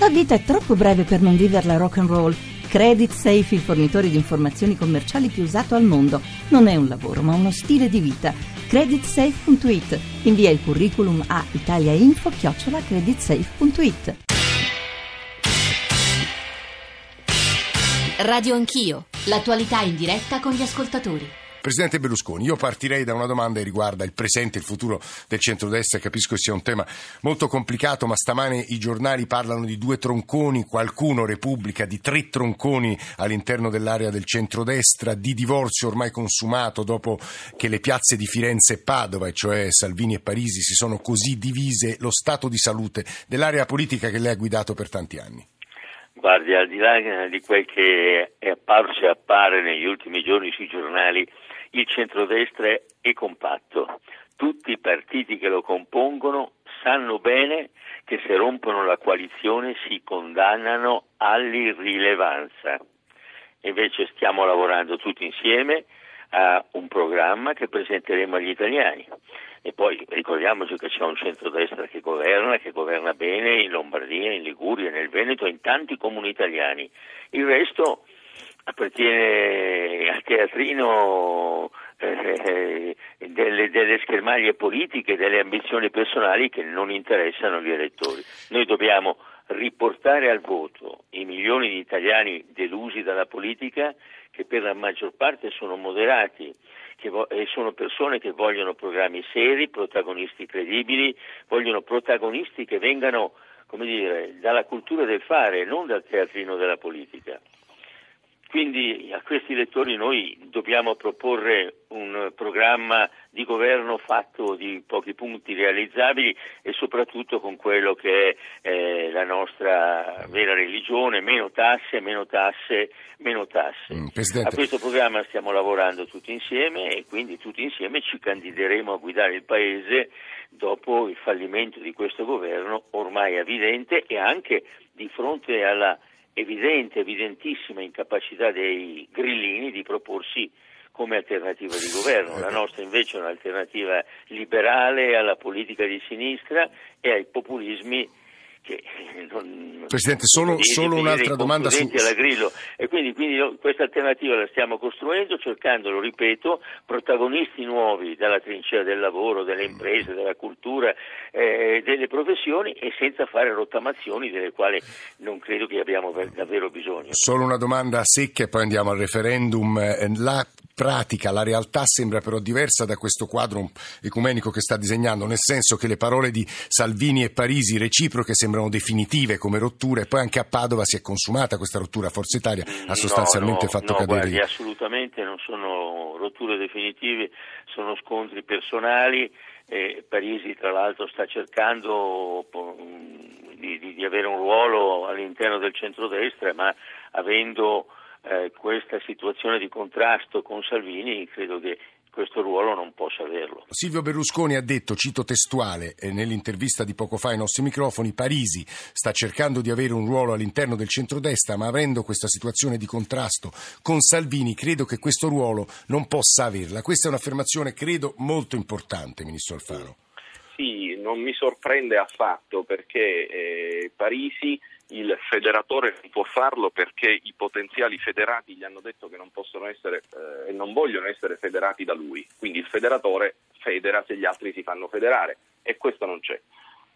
La vita è troppo breve per non viverla rock and roll. Credit Safe, il fornitore di informazioni commerciali più usato al mondo. Non è un lavoro, ma uno stile di vita. Creditsafe.it. Invia il curriculum a italiainfo-creditsafe.it. Radio Anch'io, l'attualità in diretta con gli ascoltatori. Presidente Berlusconi, io partirei da una domanda che riguarda il presente e il futuro del centrodestra. Capisco che sia un tema molto complicato, ma stamane i giornali parlano di due tronconi, qualcuno Repubblica, di tre tronconi all'interno dell'area del centrodestra, di divorzio ormai consumato dopo che le piazze di Firenze e Padova, cioè Salvini e Parisi, si sono così divise, lo stato di salute dell'area politica che lei ha guidato per tanti anni. Guardi, al di là di quel che è apparso e appare negli ultimi giorni sui giornali, il centrodestra è compatto. Tutti i partiti che lo compongono sanno bene che se rompono la coalizione si condannano all'irrilevanza. Invece stiamo lavorando tutti insieme a un programma che presenteremo agli italiani. E poi ricordiamoci che c'è un centrodestra che governa, che governa bene in Lombardia, in Liguria, nel Veneto, in tanti comuni italiani. Il resto appartiene al teatrino eh, delle, delle, schermaglie politiche, delle ambizioni personali che non interessano gli elettori. Noi dobbiamo riportare al voto i milioni di italiani delusi dalla politica che per la maggior parte sono moderati vo- e sono persone che vogliono programmi seri, protagonisti credibili, vogliono protagonisti che vengano come dire, dalla cultura del fare, non dal teatrino della politica. Quindi a questi lettori noi dobbiamo proporre un programma di governo fatto di pochi punti realizzabili e soprattutto con quello che è eh, la nostra vera religione, meno tasse, meno tasse, meno tasse. Mm, a questo programma stiamo lavorando tutti insieme e quindi tutti insieme ci candideremo a guidare il Paese dopo il fallimento di questo governo ormai evidente e anche di fronte alla evidente, evidentissima incapacità dei grillini di proporsi come alternativa di governo. La nostra invece è un'alternativa liberale alla politica di sinistra e ai populismi che non, Presidente, solo, di, solo un'altra domanda su... Grillo. E quindi, quindi questa alternativa la stiamo costruendo cercando, lo ripeto, protagonisti nuovi dalla trincea del lavoro, delle imprese, della cultura, eh, delle professioni e senza fare rottamazioni delle quali non credo che abbiamo davvero bisogno. Solo una domanda secca e poi andiamo al referendum. Eh, la pratica, la realtà sembra però diversa da questo quadro ecumenico che sta disegnando, nel senso che le parole di Salvini e Parisi reciproche sembrano definitive come rottura e poi anche a Padova si è consumata questa rottura. Forza Italia ha sostanzialmente no, no, fatto no, cadere. Guardi, assolutamente non sono rotture definitive, sono scontri personali. Eh, Parisi tra l'altro sta cercando di, di, di avere un ruolo all'interno del centrodestra, ma avendo eh, questa situazione di contrasto con Salvini, credo che questo ruolo non possa averlo. Silvio Berlusconi ha detto, cito testuale, eh, nell'intervista di poco fa ai nostri microfoni, Parisi sta cercando di avere un ruolo all'interno del centrodestra, ma avendo questa situazione di contrasto con Salvini, credo che questo ruolo non possa averla. Questa è un'affermazione, credo, molto importante, Ministro Alfano. Sì, non mi sorprende affatto perché eh, Parisi il federatore non può farlo perché i potenziali federati gli hanno detto che non possono essere eh, e non vogliono essere federati da lui. Quindi il federatore federa se gli altri si fanno federare e questo non c'è.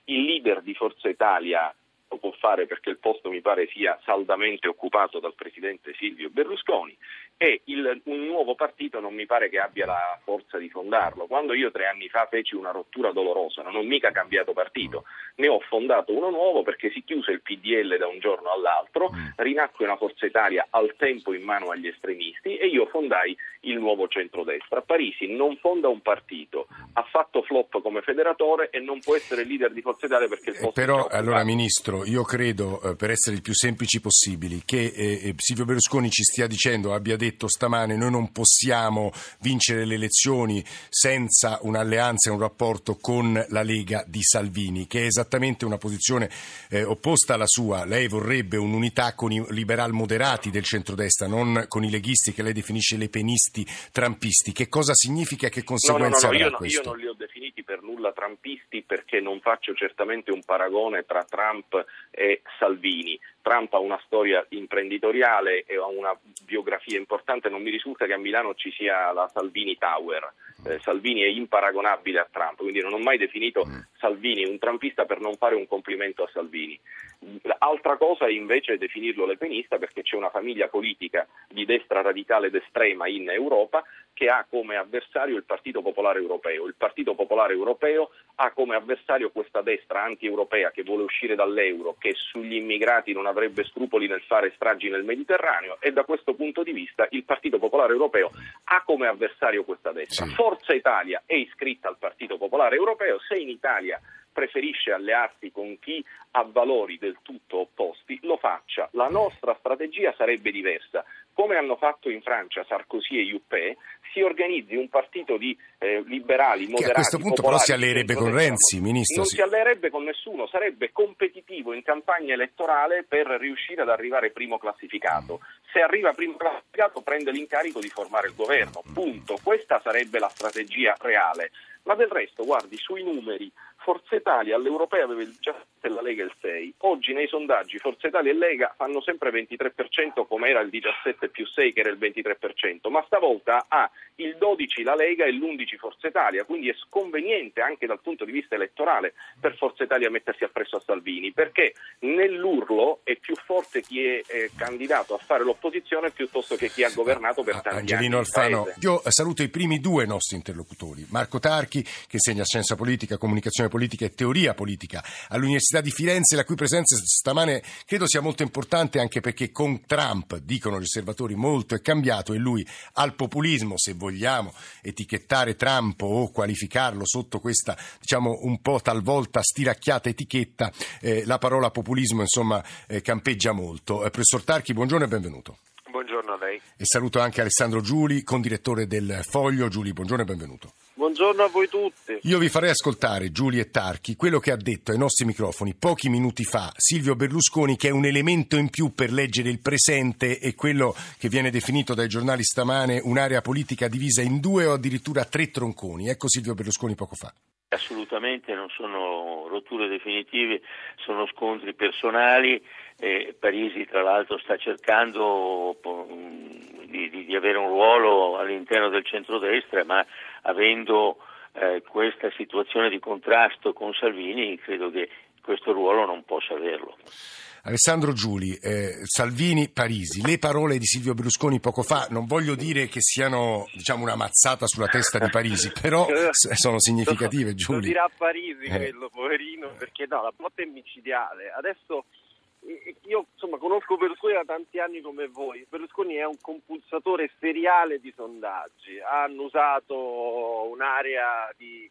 Il leader di Forza Italia lo può fare perché il posto mi pare sia saldamente occupato dal presidente Silvio Berlusconi e il, un nuovo partito non mi pare che abbia la forza di fondarlo. Quando io tre anni fa feci una rottura dolorosa, non ho mica cambiato partito, ne ho fondato uno nuovo perché si chiuse il PDL da un giorno all'altro, mm. rinacque una Forza Italia al tempo in mano agli estremisti e io fondai il nuovo centrodestra. Parisi non fonda un partito, ha fatto flop come federatore e non può essere leader di Forza Italia perché il eh, posto Però allora Ministro, io credo, eh, per essere il più semplici possibili, che eh, eh, Silvio Berlusconi ci stia dicendo, abbia detto stamane, noi non possiamo vincere le elezioni senza un'alleanza e un rapporto con la Lega di Salvini, che è esattamente una posizione eh, opposta alla sua. Lei vorrebbe un'unità con i liberal moderati del centrodestra, non con i leghisti che lei definisce le penisti trampisti. Che cosa significa e che conseguenze no, no, no, io no, io non li ho definiti per nulla trampisti perché non faccio certamente un paragone tra Trump e Salvini. Trump ha una storia imprenditoriale e ha una biografia importante, non mi risulta che a Milano ci sia la Salvini Tower. Eh, Salvini è imparagonabile a Trump, quindi non ho mai definito mm. Salvini un trumpista per non fare un complimento a Salvini. Altra cosa è invece definirlo lepenista perché c'è una famiglia politica di destra radicale ed estrema in Europa che ha come avversario il Partito Popolare Europeo. Il Partito Popolare Europeo ha come avversario questa destra anti-europea che vuole uscire dall'euro, che sugli immigrati non avrebbe scrupoli nel fare stragi nel Mediterraneo e da questo punto di vista il Partito Popolare Europeo ha come avversario questa destra. Sì. Forza Italia è iscritta al Partito Popolare Europeo, se in Italia preferisce allearsi con chi ha valori del tutto opposti, lo faccia. La nostra strategia sarebbe diversa. Come hanno fatto in Francia Sarkozy e Juppé, si organizzi un partito di eh, liberali, moderati. Che a questo punto però si alleerebbe con Renzi, ministro. Non sì. si alleerebbe con nessuno, sarebbe competitivo in campagna elettorale per riuscire ad arrivare primo classificato. Se arriva primo classificato prende l'incarico di formare il governo. Punto. Questa sarebbe la strategia reale. Ma del resto, guardi, sui numeri, Forza Italia all'Europea aveva il 17 e la Lega il 6. Oggi nei sondaggi Forza Italia e Lega fanno sempre 23% come era il 17 più 6 che era il 23%, ma stavolta ha il 12 la Lega e l'11 Forza Italia, quindi è sconveniente anche dal punto di vista elettorale per Forza Italia mettersi appresso a Salvini, perché nell'urlo è più forte chi è eh, candidato a fare l'opposizione piuttosto che chi ha governato per tanti Angelino anni. Alfano, io saluto i primi due nostri interlocutori, Marco Tarchi che insegna scienza politica, comunicazione politica e teoria politica all'Università di Firenze, la cui presenza stamane credo sia molto importante anche perché con Trump, dicono gli osservatori, molto è cambiato e lui al populismo, se vogliamo etichettare Trump o qualificarlo sotto questa, diciamo, un po' talvolta stiracchiata etichetta, eh, la parola populismo, insomma, eh, campeggia molto. Eh, professor Tarchi, buongiorno e benvenuto. Buongiorno a lei. E saluto anche Alessandro Giuli, condirettore del Foglio. Giuli, buongiorno e benvenuto. Buongiorno a voi tutti. Io vi farei ascoltare, Giulia e Tarchi, quello che ha detto ai nostri microfoni pochi minuti fa Silvio Berlusconi, che è un elemento in più per leggere il presente e quello che viene definito dai giornali stamane un'area politica divisa in due o addirittura tre tronconi. Ecco Silvio Berlusconi poco fa. Assolutamente non sono rotture definitive, sono scontri personali. Eh, Parisi tra l'altro sta cercando di, di, di avere un ruolo all'interno del centrodestra, ma avendo eh, questa situazione di contrasto con Salvini, credo che questo ruolo non possa averlo. Alessandro Giuli, eh, Salvini, Parisi, le parole di Silvio Berlusconi poco fa, non voglio dire che siano diciamo, una mazzata sulla testa di Parisi, però sono significative, Giuli. Lo dirà Parisi eh. quello, poverino, perché no, la botta è micidiale. Adesso io insomma conosco Berlusconi da tanti anni come voi. Berlusconi è un compulsatore seriale di sondaggi. Hanno usato un'area di,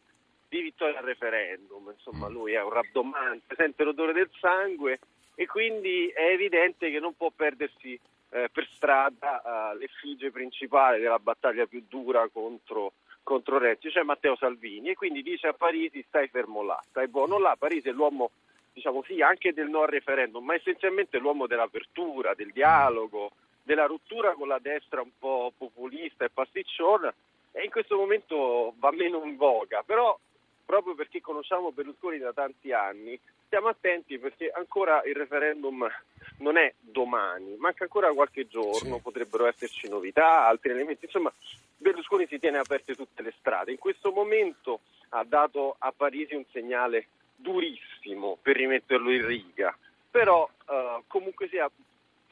di vittoria al referendum. Insomma, lui è un rabdomante, sente l'odore del sangue e quindi è evidente che non può perdersi eh, per strada eh, l'effigie principale della battaglia più dura contro, contro Renzi, cioè Matteo Salvini. E quindi dice a Parisi: stai fermo là, stai buono là. Parisi è l'uomo diciamo sì, anche del no al referendum, ma essenzialmente l'uomo dell'apertura, del dialogo, della rottura con la destra un po' populista e pasticciona e in questo momento va meno in voga, però proprio perché conosciamo Berlusconi da tanti anni, stiamo attenti perché ancora il referendum non è domani, manca ancora qualche giorno, potrebbero esserci novità, altri elementi, insomma Berlusconi si tiene aperte tutte le strade. In questo momento ha dato a Parisi un segnale durissimo per rimetterlo in riga, però eh, comunque sia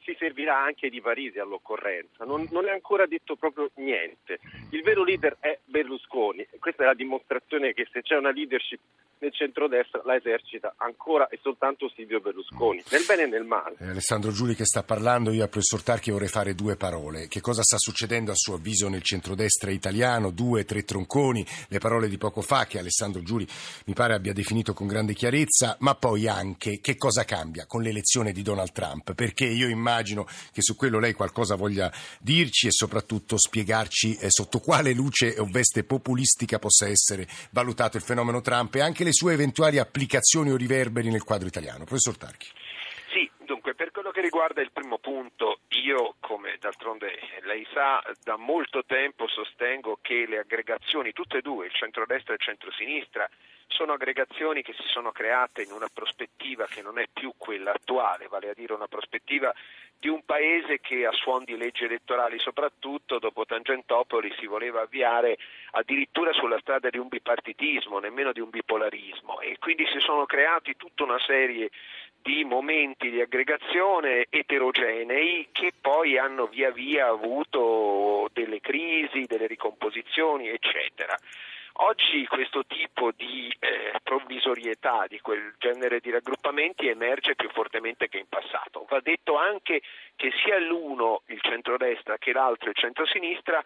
si servirà anche di Parisi all'occorrenza, non, non, è ancora detto proprio niente. Il vero leader è Berlusconi, questa è la dimostrazione che se c'è una leadership nel centrodestra la esercita ancora e soltanto Silvio Berlusconi, nel bene e nel male. Eh, Alessandro Giuli che sta parlando, io al professor Tarchi vorrei fare due parole. Che cosa sta succedendo a suo avviso nel centrodestra italiano? Due, tre tronconi, le parole di poco fa che Alessandro Giuli mi pare abbia definito con grande chiarezza, ma poi anche che cosa cambia con l'elezione di Donald Trump, perché io immagino che su quello lei qualcosa voglia dirci e soprattutto spiegarci eh, sotto quale luce o veste populistica possa essere valutato il fenomeno Trump e anche le sue eventuali applicazioni o riverberi nel quadro italiano. Professor Tarchi. Sì, dunque per quello che riguarda il primo punto, io, come d'altronde lei sa, da molto tempo sostengo che le aggregazioni, tutte e due, il centrodestra e il centrosinistra, sono aggregazioni che si sono create in una prospettiva che non è più quella attuale, vale a dire una prospettiva di un paese che a suon di leggi elettorali soprattutto dopo Tangentopoli si voleva avviare addirittura sulla strada di un bipartitismo, nemmeno di un bipolarismo. E quindi si sono creati tutta una serie di momenti di aggregazione eterogenei che poi hanno via via avuto delle crisi, delle ricomposizioni, eccetera. Oggi questo tipo di eh, provvisorietà di quel genere di raggruppamenti emerge più fortemente che in passato. Va detto anche che sia l'uno, il centrodestra, che l'altro, il centrosinistra,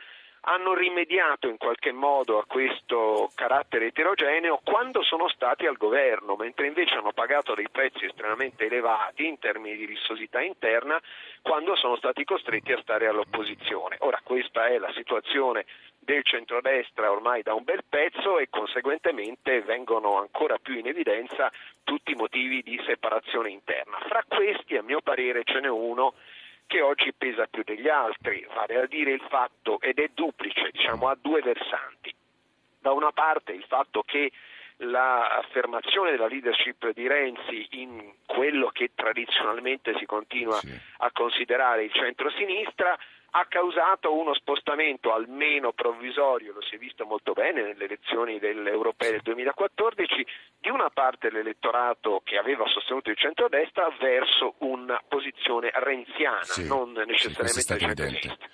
hanno rimediato in qualche modo a questo carattere eterogeneo quando sono stati al governo, mentre invece hanno pagato dei prezzi estremamente elevati in termini di rissosità interna quando sono stati costretti a stare all'opposizione. Ora questa è la situazione del centrodestra ormai da un bel pezzo e conseguentemente vengono ancora più in evidenza tutti i motivi di separazione interna. Fra questi, a mio parere, ce n'è uno che oggi pesa più degli altri, vale a dire il fatto, ed è duplice, diciamo, ha due versanti. Da una parte il fatto che l'affermazione della leadership di Renzi in quello che tradizionalmente si continua sì. a considerare il centro-sinistra ha causato uno spostamento almeno provvisorio, lo si è visto molto bene nelle elezioni europee del 2014, di una parte dell'elettorato che aveva sostenuto il centrodestra verso una posizione renziana, sì, non necessariamente sì, centro-sinistra.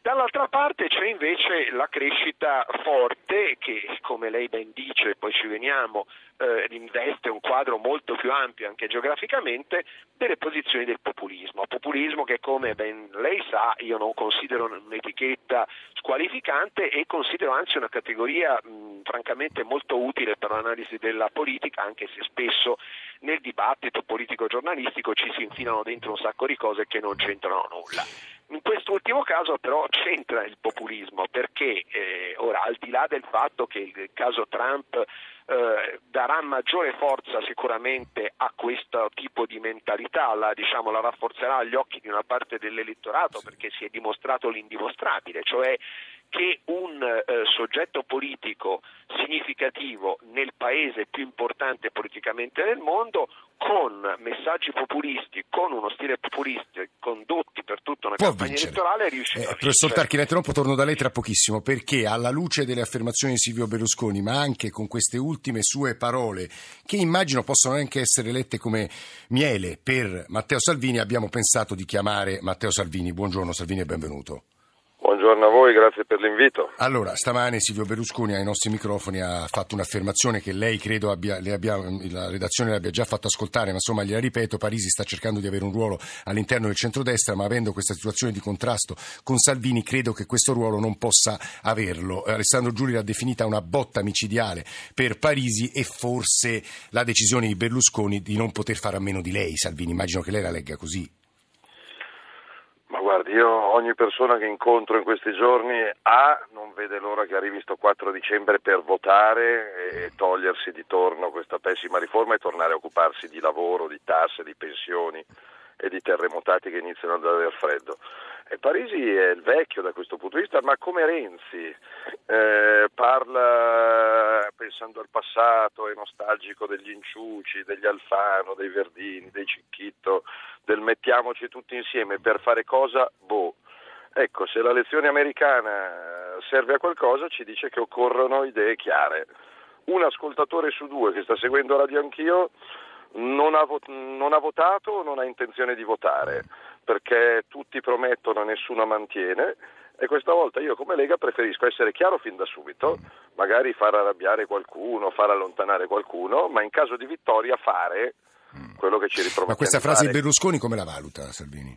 Dall'altra parte c'è invece la crescita forte che, come lei ben dice, poi ci veniamo, eh, investe un quadro molto più ampio anche geograficamente delle posizioni del populismo. Populismo che, come ben lei sa, io non considero un'etichetta squalificante e considero anzi una categoria mh, francamente molto utile per l'analisi della politica, anche se spesso nel dibattito politico-giornalistico ci si infilano dentro un sacco di cose che non c'entrano nulla. In quest'ultimo caso però c'entra il populismo perché eh, ora al di là del fatto che il caso Trump eh, darà maggiore forza sicuramente a questo tipo di mentalità, la, diciamo, la rafforzerà agli occhi di una parte dell'elettorato perché si è dimostrato l'indimostrabile, cioè che un eh, soggetto politico significativo nel paese più importante politicamente nel mondo con messaggi populisti, con uno stile populista condotti per tutta una Può campagna vincere. elettorale riuscirà eh, a Professor vincere. Tarchi, la interrompo, torno da lei tra pochissimo, perché alla luce delle affermazioni di Silvio Berlusconi, ma anche con queste ultime sue parole, che immagino possono anche essere lette come miele per Matteo Salvini, abbiamo pensato di chiamare Matteo Salvini. Buongiorno Salvini e benvenuto. Buongiorno a voi, grazie per l'invito. Allora, stamane Silvio Berlusconi ai nostri microfoni ha fatto un'affermazione che lei credo abbia, abbia, la redazione l'abbia già fatto ascoltare, ma insomma gliela ripeto, Parisi sta cercando di avere un ruolo all'interno del centrodestra, ma avendo questa situazione di contrasto con Salvini credo che questo ruolo non possa averlo. Alessandro Giuli l'ha definita una botta micidiale per Parisi e forse la decisione di Berlusconi di non poter fare a meno di lei, Salvini, immagino che lei la legga così. Ma guardi, io ogni persona che incontro in questi giorni A non vede l'ora che arrivi sto 4 dicembre per votare e togliersi di torno questa pessima riforma e tornare a occuparsi di lavoro, di tasse, di pensioni e di terremotati che iniziano ad aver freddo. E Parisi è il vecchio da questo punto di vista, ma come Renzi eh, parla pensando al passato, è nostalgico degli inciuci, degli Alfano, dei Verdini, dei Cicchitto, del mettiamoci tutti insieme per fare cosa? Boh. Ecco, se la lezione americana serve a qualcosa ci dice che occorrono idee chiare. Un ascoltatore su due che sta seguendo Radio Anch'io non ha, non ha votato o non ha intenzione di votare perché tutti promettono e nessuno mantiene e questa volta io come Lega preferisco essere chiaro fin da subito, magari far arrabbiare qualcuno, far allontanare qualcuno, ma in caso di vittoria fare quello che ci ripromettiamo. Ma questa frase di Berlusconi come la valuta, Salvini?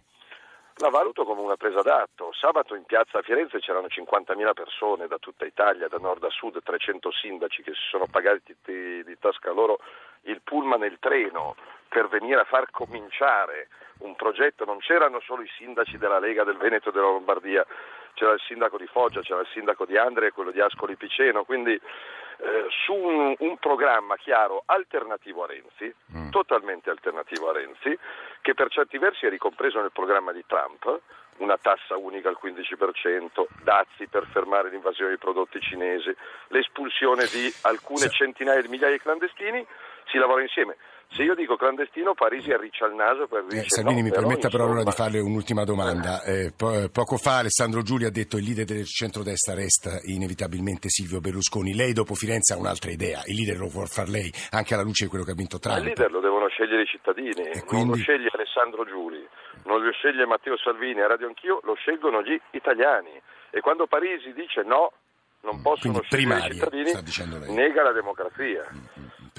La valuto come una presa d'atto. Sabato in piazza Firenze c'erano 50.000 persone da tutta Italia, da nord a sud, 300 sindaci che si sono pagati di, di tasca loro il pullman e il treno per venire a far cominciare un progetto. Non c'erano solo i sindaci della Lega del Veneto e della Lombardia, c'era il sindaco di Foggia, c'era il sindaco di Andria e quello di Ascoli Piceno, quindi eh, su un, un, programma chiaro alternativo a Renzi, mm. totalmente alternativo a Renzi, che per certi versi è ricompreso nel programma di Trump, una tassa unica al 15%, dazi per fermare l'invasione dei prodotti cinesi, l'espulsione di alcune centinaia di migliaia di clandestini, si lavora insieme. Se io dico clandestino, Parisi arriccia il naso per dire. Eh, Salvini, no, mi però, permetta insomma... però allora di farle un'ultima domanda. Eh, po- poco fa Alessandro Giuli ha detto che il leader del centrodestra resta inevitabilmente Silvio Berlusconi. Lei dopo Firenze ha un'altra idea. Il leader lo può far lei, anche alla luce di quello che ha vinto Trump. il leader lo devono scegliere i cittadini, E non quindi- lo sceglie Alessandro Giuli, non lo sceglie Matteo Salvini a Radio Anch'io, lo scelgono gli italiani. E quando Parisi dice no, non possono Quindi scegliere i primaria, cittadini, nega la democrazia.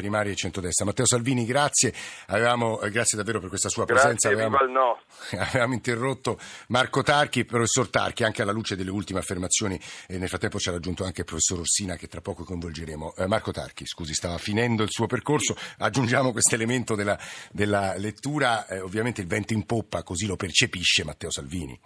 Primaria e centrodestra. Matteo Salvini, grazie. Avevamo, eh, grazie davvero per questa sua Grazie, presenza. Avevamo, no. avevamo interrotto Marco Tarchi, professor Tarchi, anche alla luce delle ultime affermazioni. E nel frattempo ci ha raggiunto anche il professor Orsina, che tra poco coinvolgeremo. Eh, Marco Tarchi, scusi, stava finendo il suo percorso. Aggiungiamo questo elemento della, della lettura. Eh, ovviamente il vento in poppa, così lo percepisce Matteo Salvini.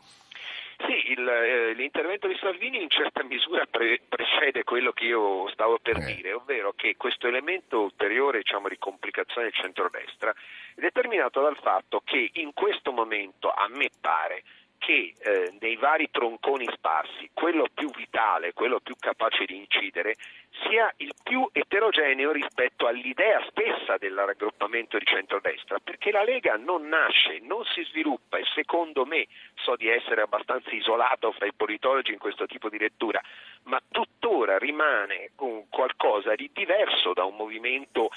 Eh, l'intervento di Salvini in certa misura pre- precede quello che io stavo per Eh. dire, ovvero che questo elemento ulteriore diciamo, di complicazione del centrodestra è determinato dal fatto che in questo momento a me pare che eh, dei vari tronconi sparsi, quello più vitale, quello più capace di incidere, sia il più eterogeneo rispetto all'idea stessa del raggruppamento di centrodestra, perché la Lega non nasce, non si sviluppa e secondo me so di essere abbastanza isolato fra i politologi in questo tipo di lettura, ma tuttora rimane un qualcosa di diverso da un movimento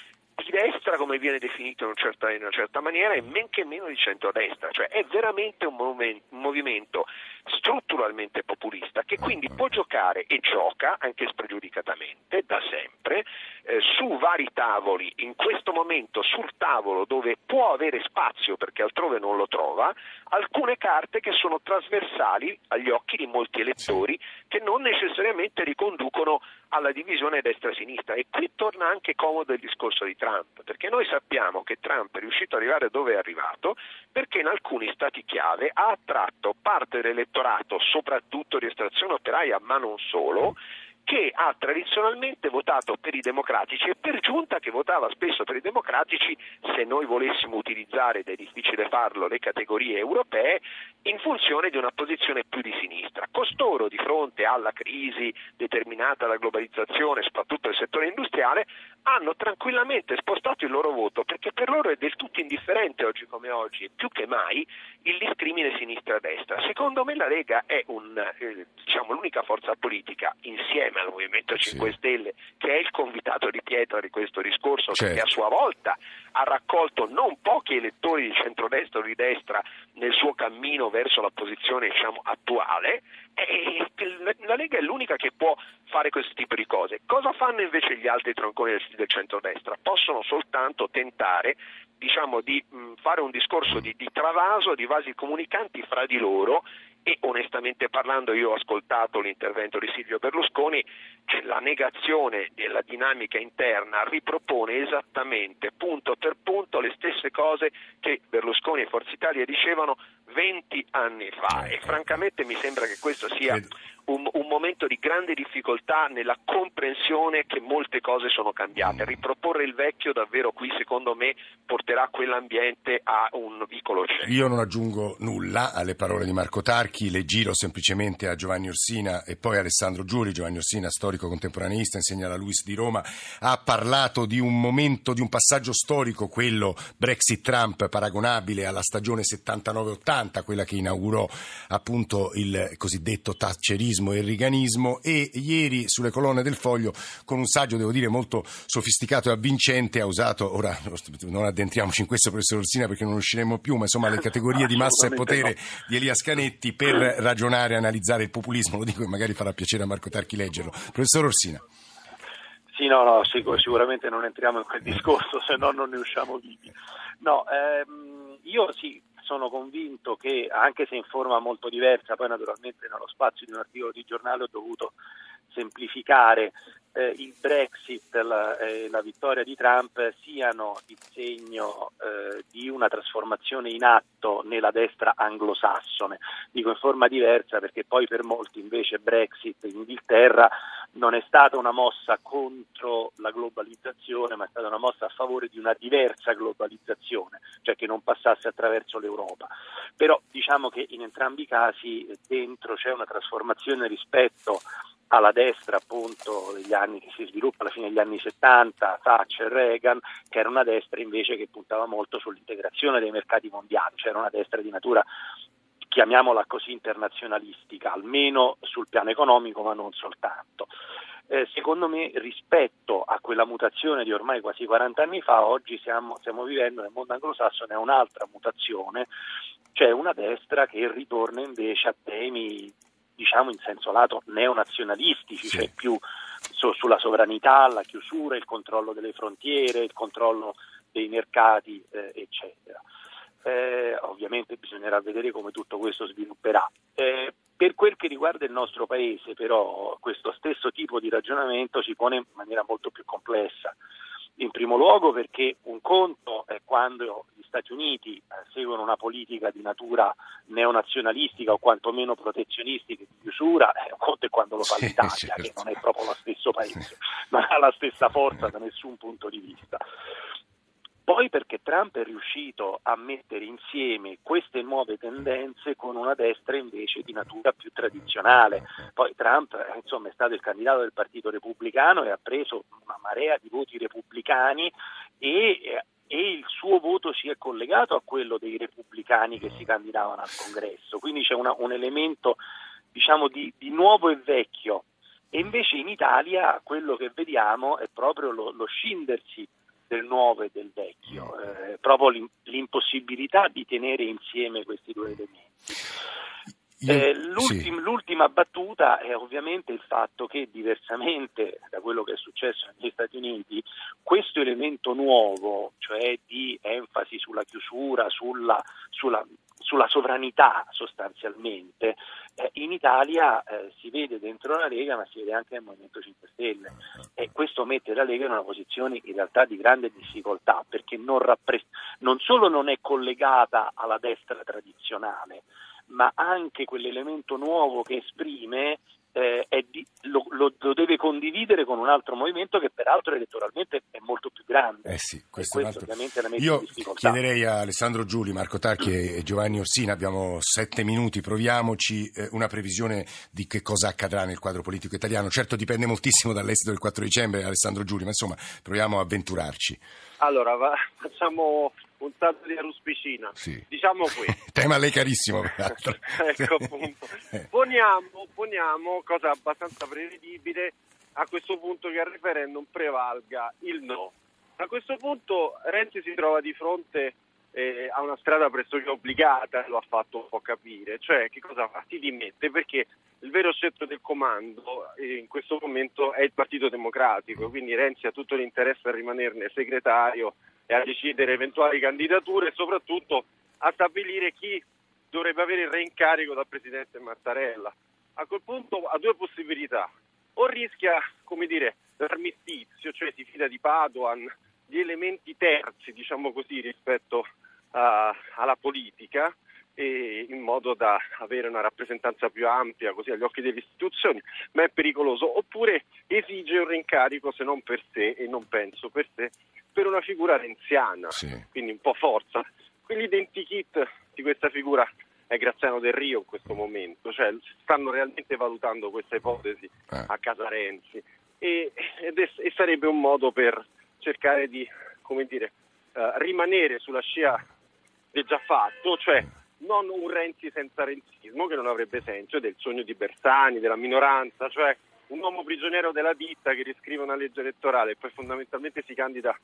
di destra come viene definito in una certa, in una certa maniera e men che meno di centrodestra, cioè è veramente un, momen- un movimento strutturalmente populista che quindi può giocare e gioca anche spregiudicatamente da sempre eh, su vari tavoli, in questo momento sul tavolo dove può avere spazio perché altrove non lo trova, alcune carte che sono trasversali agli occhi di molti elettori che non necessariamente riconducono alla divisione destra-sinistra. E qui torna anche comodo il discorso di Trump, perché noi sappiamo che Trump è riuscito ad arrivare dove è arrivato perché in alcuni stati chiave ha attratto parte dell'elettorato, soprattutto di estrazione operaia, ma non solo, che ha tradizionalmente votato per i democratici e per giunta che votava spesso per i democratici, se noi volessimo utilizzare, ed è difficile farlo, le categorie europee, in funzione di una posizione più di sinistra. Costoro, di fronte alla crisi determinata dalla globalizzazione, soprattutto nel settore industriale, hanno tranquillamente spostato il loro voto perché per loro è del tutto indifferente oggi come oggi più che mai il discrimine sinistra-destra. Secondo me la Lega è un, eh, diciamo, l'unica forza politica insieme al Movimento 5 Sì. Stelle che è il convitato di pietra di questo discorso Certo. che a sua volta ha raccolto non pochi elettori di centrodestra o di destra nel suo cammino verso la posizione diciamo, attuale e la Lega è l'unica che può fare questo tipo di cose. Cosa fanno invece gli altri tronconi del, del centrodestra? Possono soltanto tentare diciamo, di mh, fare un discorso di, di travaso, di vasi comunicanti fra di loro e onestamente parlando io ho ascoltato l'intervento di Silvio Berlusconi, cioè la negazione della dinamica interna ripropone esattamente punto per punto le stesse cose che Berlusconi e Forza Italia dicevano 20 anni fa e francamente mi sembra che questo sia un, un momento di grande difficoltà nella comprensione che molte cose sono cambiate. Riproporre il vecchio davvero qui secondo me porterà quell'ambiente a un vicolo cieco. Io non aggiungo nulla alle parole di Marco Tarchi, le giro semplicemente a Giovanni Orsina e poi a Alessandro Giuli. Giovanni Orsina, storico contemporaneista, insegna alla Luis di Roma, ha parlato di un momento, di un passaggio storico, quello Brexit-Trump, paragonabile alla stagione 79-80, quella che inaugurò appunto il cosiddetto thatcherismo e il riganismo e ieri sulle colonne del foglio con un saggio, devo dire, molto sofisticato e avvincente ha usato, ora non addentriamoci in questo professor Orsina perché non usciremo più, ma insomma le categorie di massa e potere di Elias Canetti per ragionare e analizzare il populismo, lo dico e magari farà piacere a Marco Tarchi leggerlo. Professor Orsina. Sì, no, no, sicur- sicuramente non entriamo in quel discorso, se no non ne usciamo vivi. No, ehm, io sì, sono convinto che, anche se in forma molto diversa, poi naturalmente nello spazio di un articolo di giornale ho dovuto semplificare, eh, il Brexit e la, eh, la, vittoria di Trump siano il segno eh, di una trasformazione in atto nella destra anglosassone. Dico in forma diversa perché poi per molti invece Brexit in Inghilterra non è stata una mossa contro la globalizzazione, ma è stata una mossa a favore di una diversa globalizzazione, cioè che non passasse attraverso l'Europa. Però diciamo che in entrambi i casi dentro c'è una trasformazione rispetto alla destra appunto degli anni che si sviluppa alla fine degli anni 70, Thatcher, Reagan, che era una destra invece che puntava molto sull'integrazione dei mercati mondiali, cioè era una destra di natura chiamiamola così internazionalistica, almeno sul piano economico ma non soltanto. Eh, secondo me rispetto a quella mutazione di ormai quasi 40 anni fa, oggi siamo, stiamo vivendo nel mondo anglosassone un'altra mutazione, cioè una destra che ritorna invece a temi diciamo in senso lato neonazionalistici, sì. cioè più su, sulla sovranità, la chiusura, il controllo delle frontiere, il controllo dei mercati, eh, eccetera. Eh, ovviamente bisognerà vedere come tutto questo svilupperà. Eh, per quel che riguarda il nostro Paese, però, questo stesso tipo di ragionamento si pone in maniera molto più complessa. In primo luogo perché un conto è quando gli Stati Uniti eh, seguono una politica di natura neonazionalistica o quantomeno protezionistica di chiusura, eh, un conto è quando lo fa l'Italia, certo. che non è proprio lo stesso paese, ma ha la stessa forza da nessun punto di vista. Poi perché Trump è riuscito a mettere insieme queste nuove tendenze con una destra invece di natura più tradizionale. Poi Trump insomma, è stato il candidato del Partito Repubblicano e ha preso una marea di voti repubblicani e, e il suo voto si è collegato a quello dei repubblicani che si candidavano al congresso. Quindi c'è una, un elemento diciamo, di, di nuovo e vecchio. E invece in Italia quello che vediamo è proprio lo, lo scindersi del nuovo e del vecchio, mm. eh, proprio l'impossibilità di tenere insieme questi due elementi. Eh, l'ultim, sì. L'ultima battuta è ovviamente il fatto che, diversamente da quello che è successo negli Stati Uniti, questo elemento nuovo, cioè di enfasi sulla chiusura, sulla, sulla, sulla sovranità sostanzialmente, eh, in Italia eh, si vede dentro la Lega, ma si vede anche nel Movimento 5 Stelle. E questo mette la Lega in una posizione in realtà di grande difficoltà, perché non, rappres- non solo non è collegata alla destra tradizionale, ma anche quell'elemento nuovo che esprime eh, di, lo, lo, lo, deve condividere con un altro movimento che peraltro elettoralmente è molto più grande. Eh sì, questo, questo ovviamente la mette Io chiederei a Alessandro Giuli, Marco Tacchi e Giovanni Orsina, abbiamo sette minuti, proviamoci eh, una previsione di che cosa accadrà nel quadro politico italiano. Certo dipende moltissimo dall'esito del 4 dicembre, Alessandro Giuli, ma insomma proviamo a avventurarci. Allora, va, facciamo un salto di ruspicina. Sì. Diciamo qui. Tema lei carissimo, peraltro. ecco appunto. Eh. Poniamo, poniamo, cosa abbastanza prevedibile, a questo punto che al referendum prevalga il no. A questo punto Renzi si trova di fronte eh, a una strada pressoché obbligata, lo ha fatto un po' capire, cioè che cosa fa? Si dimette perché il vero scettro del comando eh, in questo momento è il Partito Democratico, quindi Renzi ha tutto l'interesse a rimanerne segretario e a decidere eventuali candidature e soprattutto a stabilire chi dovrebbe avere il reincarico dal Presidente Mattarella. A quel punto ha due possibilità, o rischia come dire, l'armistizio, cioè si fida di Padoan, di elementi terzi, diciamo così, rispetto a, alla politica, in modo da avere una rappresentanza più ampia così agli occhi delle istituzioni, ma è pericoloso, oppure esige un rincarico se non per sé e non penso per sé, una figura renziana, sì. quindi un po' forza. L'identikit di questa figura è Graziano Del Rio in questo momento, cioè stanno realmente valutando questa ipotesi eh. a casa Renzi e, è, e, sarebbe un modo per cercare di dire, uh, rimanere sulla scia del già fatto, cioè non un Renzi senza renzismo che non avrebbe senso, del sogno di Bersani, della minoranza, cioè un uomo prigioniero della ditta che riscrive una legge elettorale e poi fondamentalmente si candida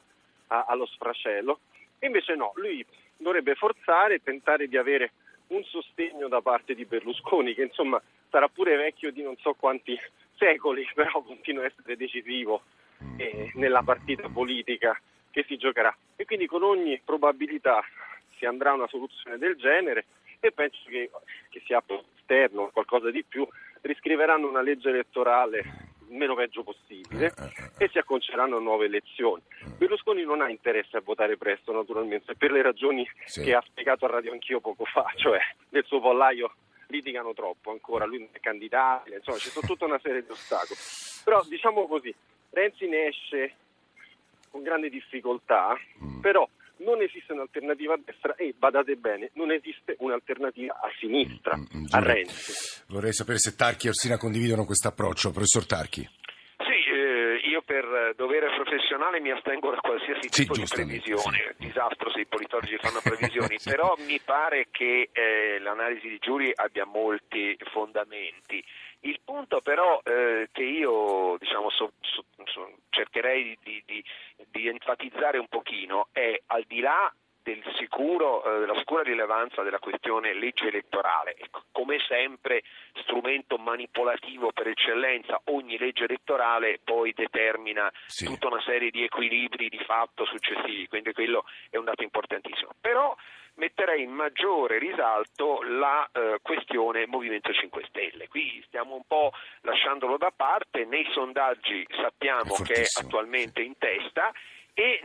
a, allo sfrascello. E invece no, lui dovrebbe forzare e tentare di avere un sostegno da parte di Berlusconi, che insomma sarà pure vecchio di non so quanti secoli, però continua a essere decisivo eh, nella partita politica che si giocherà. E quindi con ogni probabilità si andrà a una soluzione del genere e penso che, che sia esterno o qualcosa di più, riscriveranno una legge elettorale meno peggio possibile e si acconceranno nuove elezioni. Berlusconi non ha interesse a votare presto, naturalmente, per le ragioni Sì. che ha spiegato a Radio Anch'io poco fa, cioè nel suo pollaio litigano troppo ancora, lui non è candidato, insomma c'è tutta una serie di ostacoli. Però diciamo così, Renzi ne esce con grande difficoltà, però non esiste un'alternativa a destra e badate bene, non esiste un'alternativa a sinistra, Mm, a giuro. Renzi. Vorrei sapere se Tarchi e Orsina condividono questo approccio. Professor Tarchi. Sì, eh, io per dovere professionale mi astengo da qualsiasi Sì, tipo di previsione, sì. disastro se i politologi fanno previsioni, Sì. però mi pare che eh, l'analisi di Giuri abbia molti fondamenti. Il punto però eh, che io diciamo, so- so- so- cercherei di, di- di enfatizzare un pochino è al di là del sicuro, eh, della sicura rilevanza della questione legge elettorale. Come sempre strumento manipolativo per eccellenza, ogni legge elettorale poi determina Sì. tutta una serie di equilibri di fatto successivi, quindi quello è un dato importantissimo. Però metterei in maggiore risalto la eh, questione Movimento 5 Stelle. Qui stiamo un po' lasciandolo da parte, nei sondaggi sappiamo che è attualmente in testa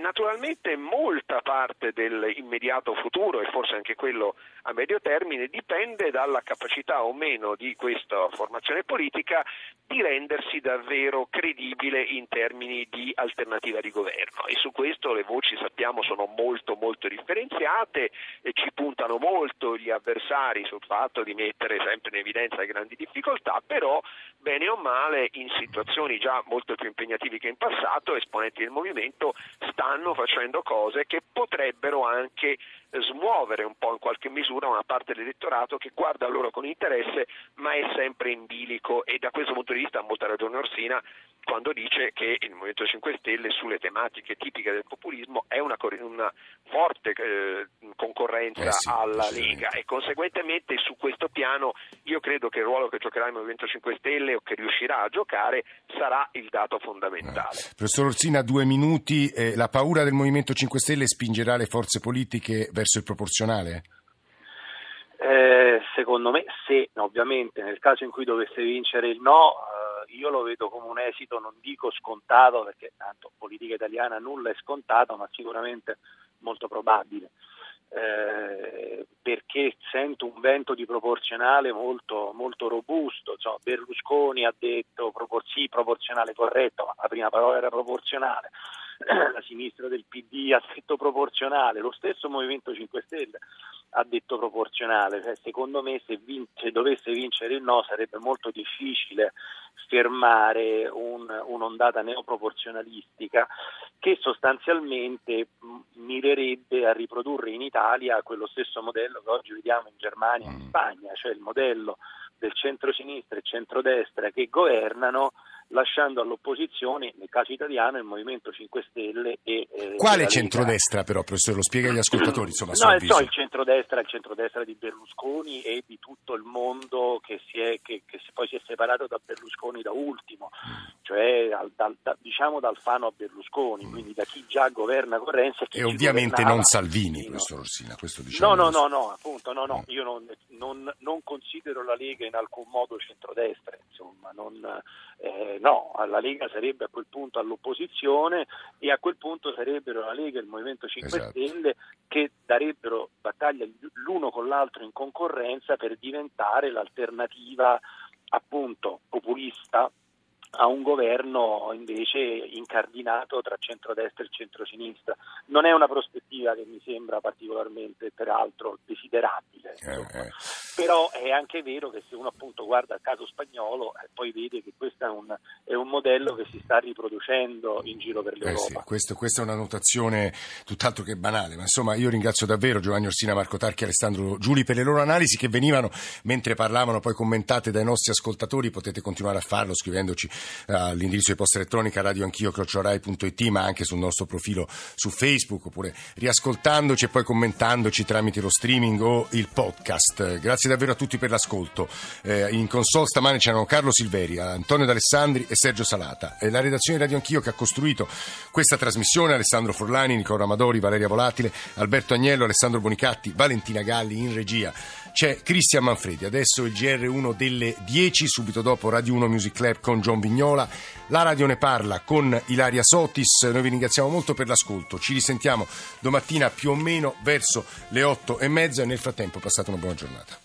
naturalmente molta parte dell'immediato futuro e forse anche quello a medio termine dipende dalla capacità o meno di questa formazione politica di rendersi davvero credibile in termini di alternativa di governo. E su questo le voci sappiamo sono molto molto differenziate e ci puntano molto gli avversari sul fatto di mettere sempre in evidenza grandi difficoltà, però bene o male in situazioni già molto più impegnative che in passato esponenti del movimento stanno facendo cose che potrebbero anche eh, smuovere un po' in qualche misura una parte dell'elettorato che guarda loro con interesse ma è sempre in bilico. E da questo punto di vista ha molta ragione Orsina quando dice che il Movimento 5 Stelle sulle tematiche tipiche del populismo è una, una forte eh, concorrenza Eh sì, alla. Lega e conseguentemente su questo piano io credo che il ruolo che giocherà il Movimento 5 Stelle o che riuscirà a giocare sarà il dato fondamentale. Professor Orsina, due minuti. Eh, la paura del Movimento 5 Stelle spingerà le forze politiche verso il proporzionale? Eh, secondo me sì, ovviamente nel caso in cui dovesse vincere il no, eh, io lo vedo come un esito, non dico scontato, perché tanto politica italiana nulla è scontato, ma sicuramente molto probabile. Eh, perché sento un vento di proporzionale molto, molto robusto. Insomma, Berlusconi ha detto propor- sì, proporzionale corretto, ma la prima parola era proporzionale. La sinistra del PD ha detto proporzionale, lo stesso Movimento 5 Stelle ha detto proporzionale. Cioè, secondo me se, vin- se dovesse vincere il no sarebbe molto difficile fermare un- un'ondata neoproporzionalistica che sostanzialmente mh, mirerebbe a riprodurre in Italia quello stesso modello che oggi vediamo in Germania e in Spagna, cioè il modello del centro-sinistra e centrodestra che governano lasciando all'opposizione, nel caso italiano, il Movimento 5 Stelle e... eh, Quale centrodestra però, professore? Lo spiega agli ascoltatori, insomma, No, so, il centrodestra, il centrodestra di Berlusconi e di tutto il mondo che, si è, che, che poi si è separato da Berlusconi da ultimo, cioè dal, dal- da- diciamo dal Fano a Berlusconi, quindi da chi già governa con Renzi e chi E ovviamente non Salvini, no. professor Orsina, questo diciamo. No, no, no, no, appunto, no, no, io non, non- non considero la Lega in alcun modo centrodestra, insomma, non, eh, no, la Lega sarebbe a quel punto all'opposizione e a quel punto sarebbero la Lega e il Movimento 5 Esatto. Stelle che darebbero battaglia l'uno con l'altro in concorrenza per diventare l'alternativa appunto populista a un governo invece incardinato tra centrodestra e centrosinistra. Non è una prospettiva che mi sembra particolarmente, peraltro, desiderabile. Eh, eh. Però è anche vero che se uno appunto guarda il caso spagnolo eh, poi vede che questo è un, è un modello che si sta riproducendo in giro per Eh l'Europa. sì, questo- questa è una notazione tutt'altro che banale, ma insomma io ringrazio davvero Giovanni Orsina, Marco Tarchi e Alessandro Giuli per le loro analisi che venivano mentre parlavano poi commentate dai nostri ascoltatori, potete continuare a farlo scrivendoci eh, all'indirizzo di posta elettronica radioanchio crociorai.it ma anche sul nostro profilo su Facebook oppure riascoltandoci e poi commentandoci tramite lo streaming o il podcast. Eh, Grazie davvero a tutti per l'ascolto. Eh, in console stamane c'erano Carlo Silveri, Antonio D'Alessandri e Sergio Salata. E la redazione di Radio Anch'io che ha costruito questa trasmissione, Alessandro Forlani, Nicola Amadori, Valeria Volatile, Alberto Agnello, Alessandro Bonicatti, Valentina Galli in regia c'è Cristian Manfredi, adesso il GR1 delle 10, subito dopo Radio 1 Music Club con John Vignola, la radio ne parla con Ilaria Sotis, noi vi ringraziamo molto per l'ascolto, ci risentiamo domattina più o meno verso le 8 e mezza. Nel frattempo passate una buona giornata.